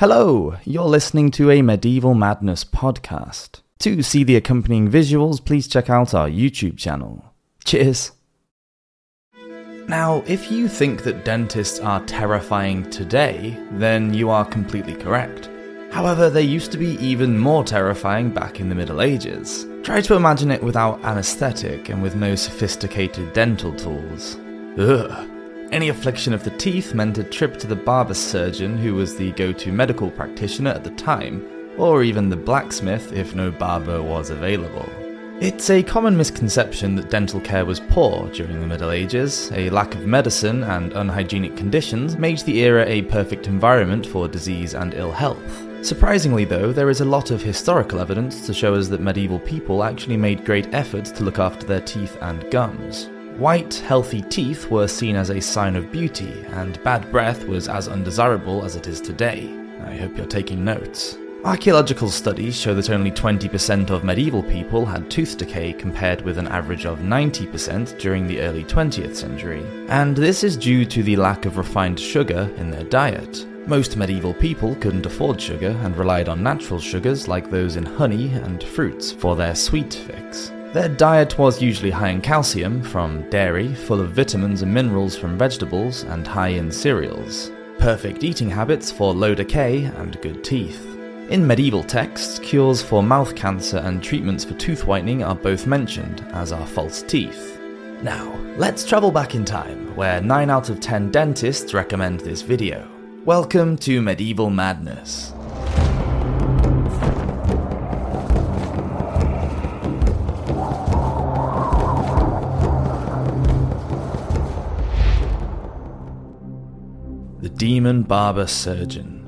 Hello, you're listening to a Medieval Madness podcast. To see the accompanying visuals, please check out our YouTube channel. Cheers! Now, if you think that dentists are terrifying today, then you are completely correct. However, they used to be even more terrifying back in the Middle Ages. Try to imagine it without anesthetic and with no sophisticated dental tools. Ugh. Any affliction of the teeth meant a trip to the barber surgeon, who was the go to medical practitioner at the time, or even the blacksmith if no barber was available. It's a common misconception that dental care was poor during the Middle Ages. A lack of medicine and unhygienic conditions made the era a perfect environment for disease and ill health. Surprisingly, though, there is a lot of historical evidence to show us that medieval people actually made great efforts to look after their teeth and gums. White, healthy teeth were seen as a sign of beauty, and bad breath was as undesirable as it is today. I hope you're taking notes. Archaeological studies show that only 20% of medieval people had tooth decay compared with an average of 90% during the early 20th century, and this is due to the lack of refined sugar in their diet. Most medieval people couldn't afford sugar and relied on natural sugars like those in honey and fruits for their sweet fix. Their diet was usually high in calcium from dairy, full of vitamins and minerals from vegetables, and high in cereals. Perfect eating habits for low decay and good teeth. In medieval texts, cures for mouth cancer and treatments for tooth whitening are both mentioned, as are false teeth. Now, let's travel back in time, where 9 out of 10 dentists recommend this video. Welcome to Medieval Madness. Demon Barber Surgeon.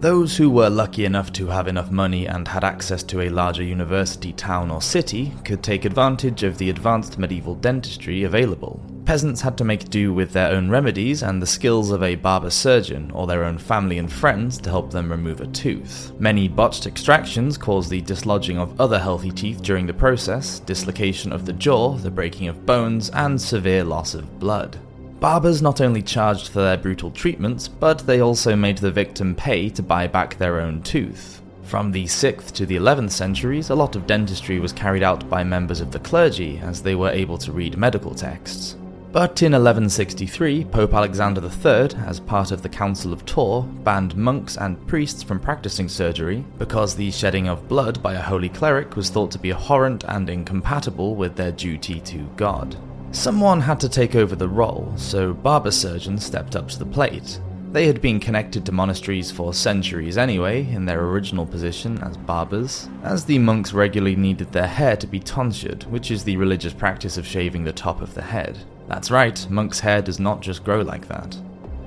Those who were lucky enough to have enough money and had access to a larger university town or city could take advantage of the advanced medieval dentistry available. Peasants had to make do with their own remedies and the skills of a barber surgeon or their own family and friends to help them remove a tooth. Many botched extractions caused the dislodging of other healthy teeth during the process, dislocation of the jaw, the breaking of bones, and severe loss of blood. Barbers not only charged for their brutal treatments, but they also made the victim pay to buy back their own tooth. From the 6th to the 11th centuries, a lot of dentistry was carried out by members of the clergy as they were able to read medical texts. But in 1163, Pope Alexander III, as part of the Council of Tours, banned monks and priests from practicing surgery because the shedding of blood by a holy cleric was thought to be abhorrent and incompatible with their duty to God. Someone had to take over the role, so barber surgeons stepped up to the plate. They had been connected to monasteries for centuries anyway, in their original position as barbers, as the monks regularly needed their hair to be tonsured, which is the religious practice of shaving the top of the head. That's right, monks' hair does not just grow like that.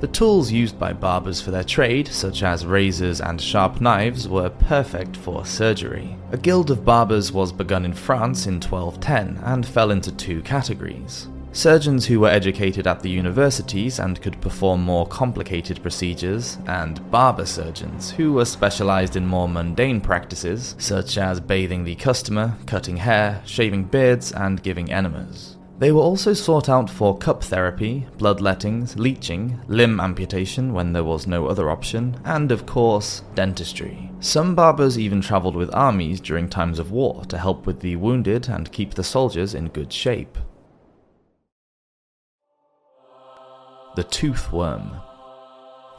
The tools used by barbers for their trade, such as razors and sharp knives, were perfect for surgery. A guild of barbers was begun in France in 1210 and fell into two categories. Surgeons who were educated at the universities and could perform more complicated procedures, and barber surgeons who were specialized in more mundane practices, such as bathing the customer, cutting hair, shaving beards, and giving enemas. They were also sought out for cup therapy, bloodlettings, leeching, limb amputation when there was no other option, and of course, dentistry. Some barbers even travelled with armies during times of war to help with the wounded and keep the soldiers in good shape. The Tooth Worm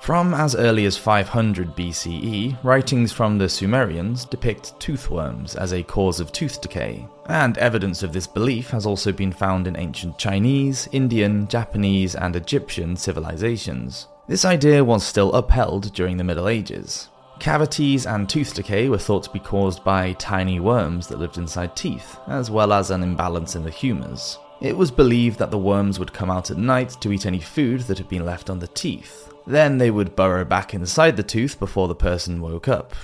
from as early as 500 BCE, writings from the Sumerians depict toothworms as a cause of tooth decay, and evidence of this belief has also been found in ancient Chinese, Indian, Japanese, and Egyptian civilizations. This idea was still upheld during the Middle Ages. Cavities and tooth decay were thought to be caused by tiny worms that lived inside teeth, as well as an imbalance in the humours. It was believed that the worms would come out at night to eat any food that had been left on the teeth, then they would burrow back inside the tooth before the person woke up.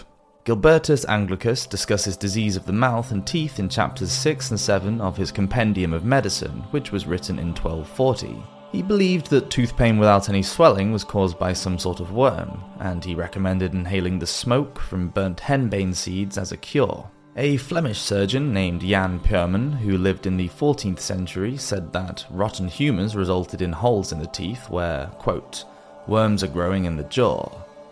Gilbertus Anglicus discusses disease of the mouth and teeth in chapters 6 and 7 of his Compendium of Medicine, which was written in 1240. He believed that tooth pain without any swelling was caused by some sort of worm, and he recommended inhaling the smoke from burnt henbane seeds as a cure. A Flemish surgeon named Jan Yperman, who lived in the 14th century, said that rotten humours resulted in holes in the teeth where, quote, Worms are growing in the jaw.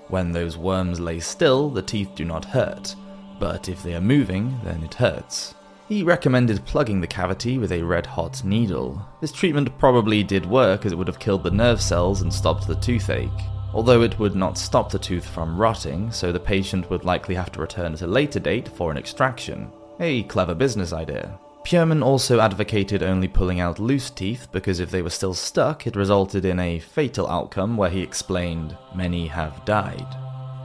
When those worms lay still, the teeth do not hurt, but if they are moving, then it hurts. He recommended plugging the cavity with a red hot needle. This treatment probably did work as it would have killed the nerve cells and stopped the toothache, although it would not stop the tooth from rotting, so the patient would likely have to return at a later date for an extraction. A clever business idea. Yperman also advocated only pulling out loose teeth because if they were still stuck, it resulted in a fatal outcome where he explained, Many have died.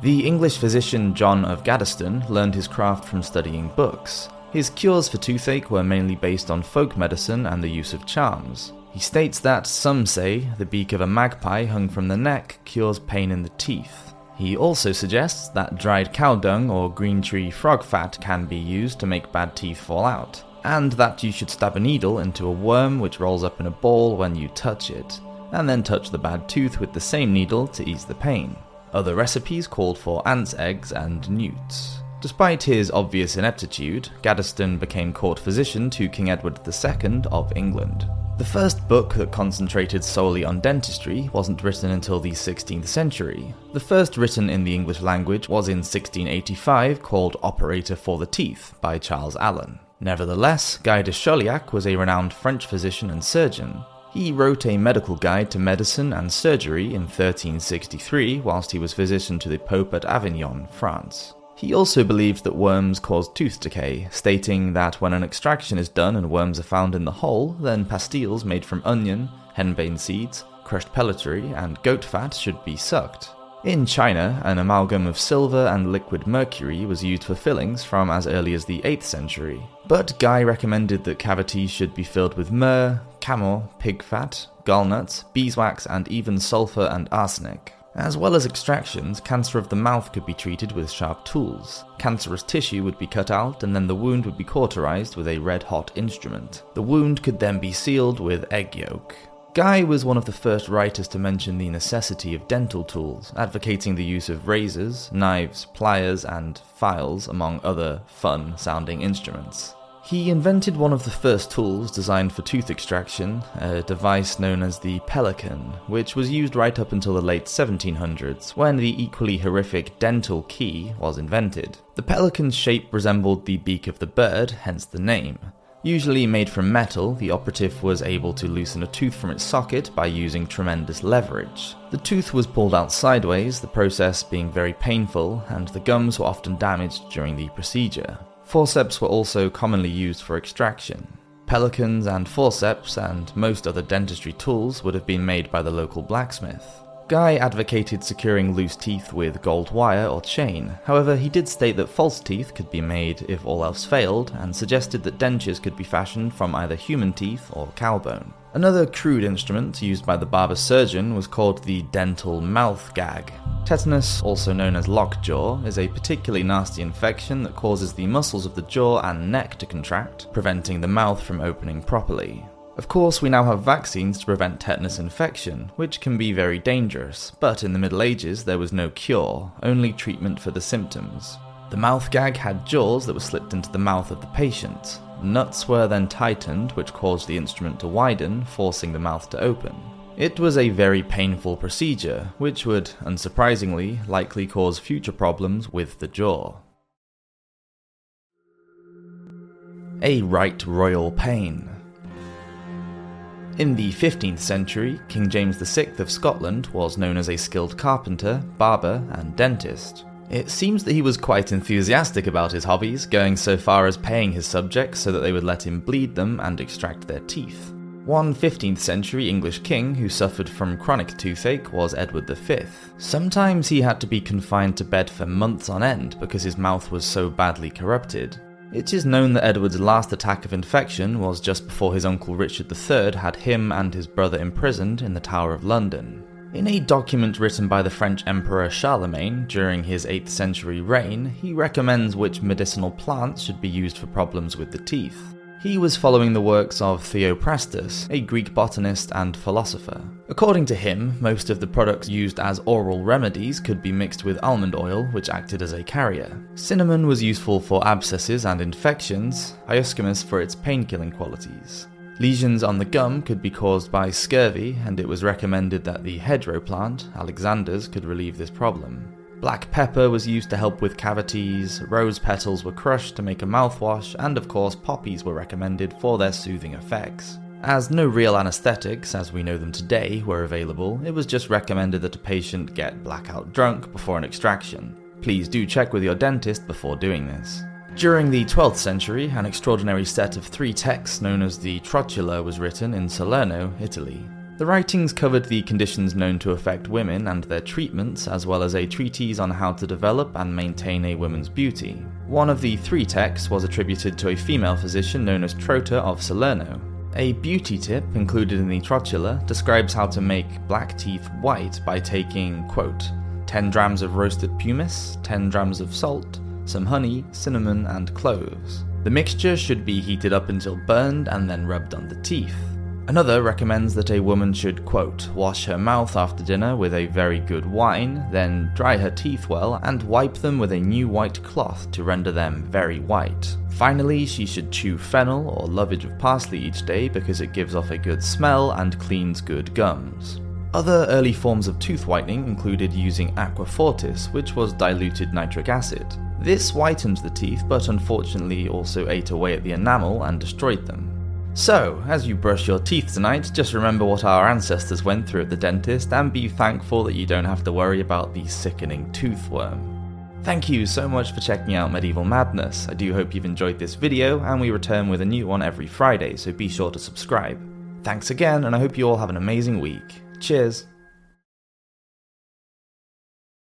The English physician John of Gaddesden learned his craft from studying books. His cures for toothache were mainly based on folk medicine and the use of charms. He states that some say the beak of a magpie hung from the neck cures pain in the teeth. He also suggests that dried cow dung or green tree frog fat can be used to make bad teeth fall out and that you should stab a needle into a worm which rolls up in a ball when you touch it, and then touch the bad tooth with the same needle to ease the pain. Other recipes called for ants' eggs and newts. Despite his obvious ineptitude, Gaddesden became court physician to King Edward II of England. The first book that concentrated solely on dentistry wasn't written until the 16th century. The first written in the English language was in 1685 called Operator for the Teeth by Charles Allen. Nevertheless, Guy de Chauliac was a renowned French physician and surgeon. He wrote a medical guide to medicine and surgery in 1363 whilst he was physician to the Pope at Avignon, France. He also believed that worms caused tooth decay, stating that when an extraction is done and worms are found in the hole, then pastilles made from onion, henbane seeds, crushed pellitory, and goat fat should be sucked. In China, an amalgam of silver and liquid mercury was used for fillings from as early as the 8th century. But Guy recommended that cavities should be filled with myrrh, camel, pig fat, gallnuts, beeswax, and even sulfur and arsenic. As well as extractions, cancer of the mouth could be treated with sharp tools. Cancerous tissue would be cut out, and then the wound would be cauterized with a red hot instrument. The wound could then be sealed with egg yolk. Guy was one of the first writers to mention the necessity of dental tools, advocating the use of razors, knives, pliers, and files, among other fun sounding instruments. He invented one of the first tools designed for tooth extraction, a device known as the pelican, which was used right up until the late 1700s, when the equally horrific dental key was invented. The pelican's shape resembled the beak of the bird, hence the name. Usually made from metal, the operative was able to loosen a tooth from its socket by using tremendous leverage. The tooth was pulled out sideways, the process being very painful, and the gums were often damaged during the procedure. Forceps were also commonly used for extraction. Pelicans and forceps and most other dentistry tools would have been made by the local blacksmith. Guy advocated securing loose teeth with gold wire or chain, however, he did state that false teeth could be made if all else failed, and suggested that dentures could be fashioned from either human teeth or cowbone. Another crude instrument used by the barber surgeon was called the dental mouth gag. Tetanus, also known as lockjaw, is a particularly nasty infection that causes the muscles of the jaw and neck to contract, preventing the mouth from opening properly. Of course, we now have vaccines to prevent tetanus infection, which can be very dangerous, but in the Middle Ages there was no cure, only treatment for the symptoms. The mouth gag had jaws that were slipped into the mouth of the patient. Nuts were then tightened, which caused the instrument to widen, forcing the mouth to open. It was a very painful procedure, which would, unsurprisingly, likely cause future problems with the jaw. A right royal pain. In the 15th century, King James VI of Scotland was known as a skilled carpenter, barber, and dentist. It seems that he was quite enthusiastic about his hobbies, going so far as paying his subjects so that they would let him bleed them and extract their teeth. One 15th century English king who suffered from chronic toothache was Edward V. Sometimes he had to be confined to bed for months on end because his mouth was so badly corrupted. It is known that Edward's last attack of infection was just before his uncle Richard III had him and his brother imprisoned in the Tower of London. In a document written by the French Emperor Charlemagne during his 8th century reign, he recommends which medicinal plants should be used for problems with the teeth. He was following the works of Theophrastus, a Greek botanist and philosopher. According to him, most of the products used as oral remedies could be mixed with almond oil, which acted as a carrier. Cinnamon was useful for abscesses and infections, hyoscyamus for its pain-killing qualities. Lesions on the gum could be caused by scurvy, and it was recommended that the hedgerow plant, Alexander's, could relieve this problem. Black pepper was used to help with cavities, rose petals were crushed to make a mouthwash, and of course, poppies were recommended for their soothing effects. As no real anesthetics, as we know them today, were available, it was just recommended that a patient get blackout drunk before an extraction. Please do check with your dentist before doing this. During the 12th century, an extraordinary set of three texts known as the Trotula was written in Salerno, Italy. The writings covered the conditions known to affect women and their treatments, as well as a treatise on how to develop and maintain a woman's beauty. One of the three texts was attributed to a female physician known as Trota of Salerno, a beauty tip included in the Trotula describes how to make black teeth white by taking, quote, 10 drams of roasted pumice, 10 drams of salt, some honey, cinnamon, and cloves. The mixture should be heated up until burned and then rubbed on the teeth. Another recommends that a woman should, quote, wash her mouth after dinner with a very good wine, then dry her teeth well and wipe them with a new white cloth to render them very white. Finally, she should chew fennel or lovage of parsley each day because it gives off a good smell and cleans good gums. Other early forms of tooth whitening included using aqua fortis, which was diluted nitric acid. This whitened the teeth, but unfortunately also ate away at the enamel and destroyed them. So, as you brush your teeth tonight, just remember what our ancestors went through at the dentist and be thankful that you don't have to worry about the sickening tooth worm. Thank you so much for checking out Medieval Madness. I do hope you've enjoyed this video, and we return with a new one every Friday, so be sure to subscribe. Thanks again, and I hope you all have an amazing week. Cheers!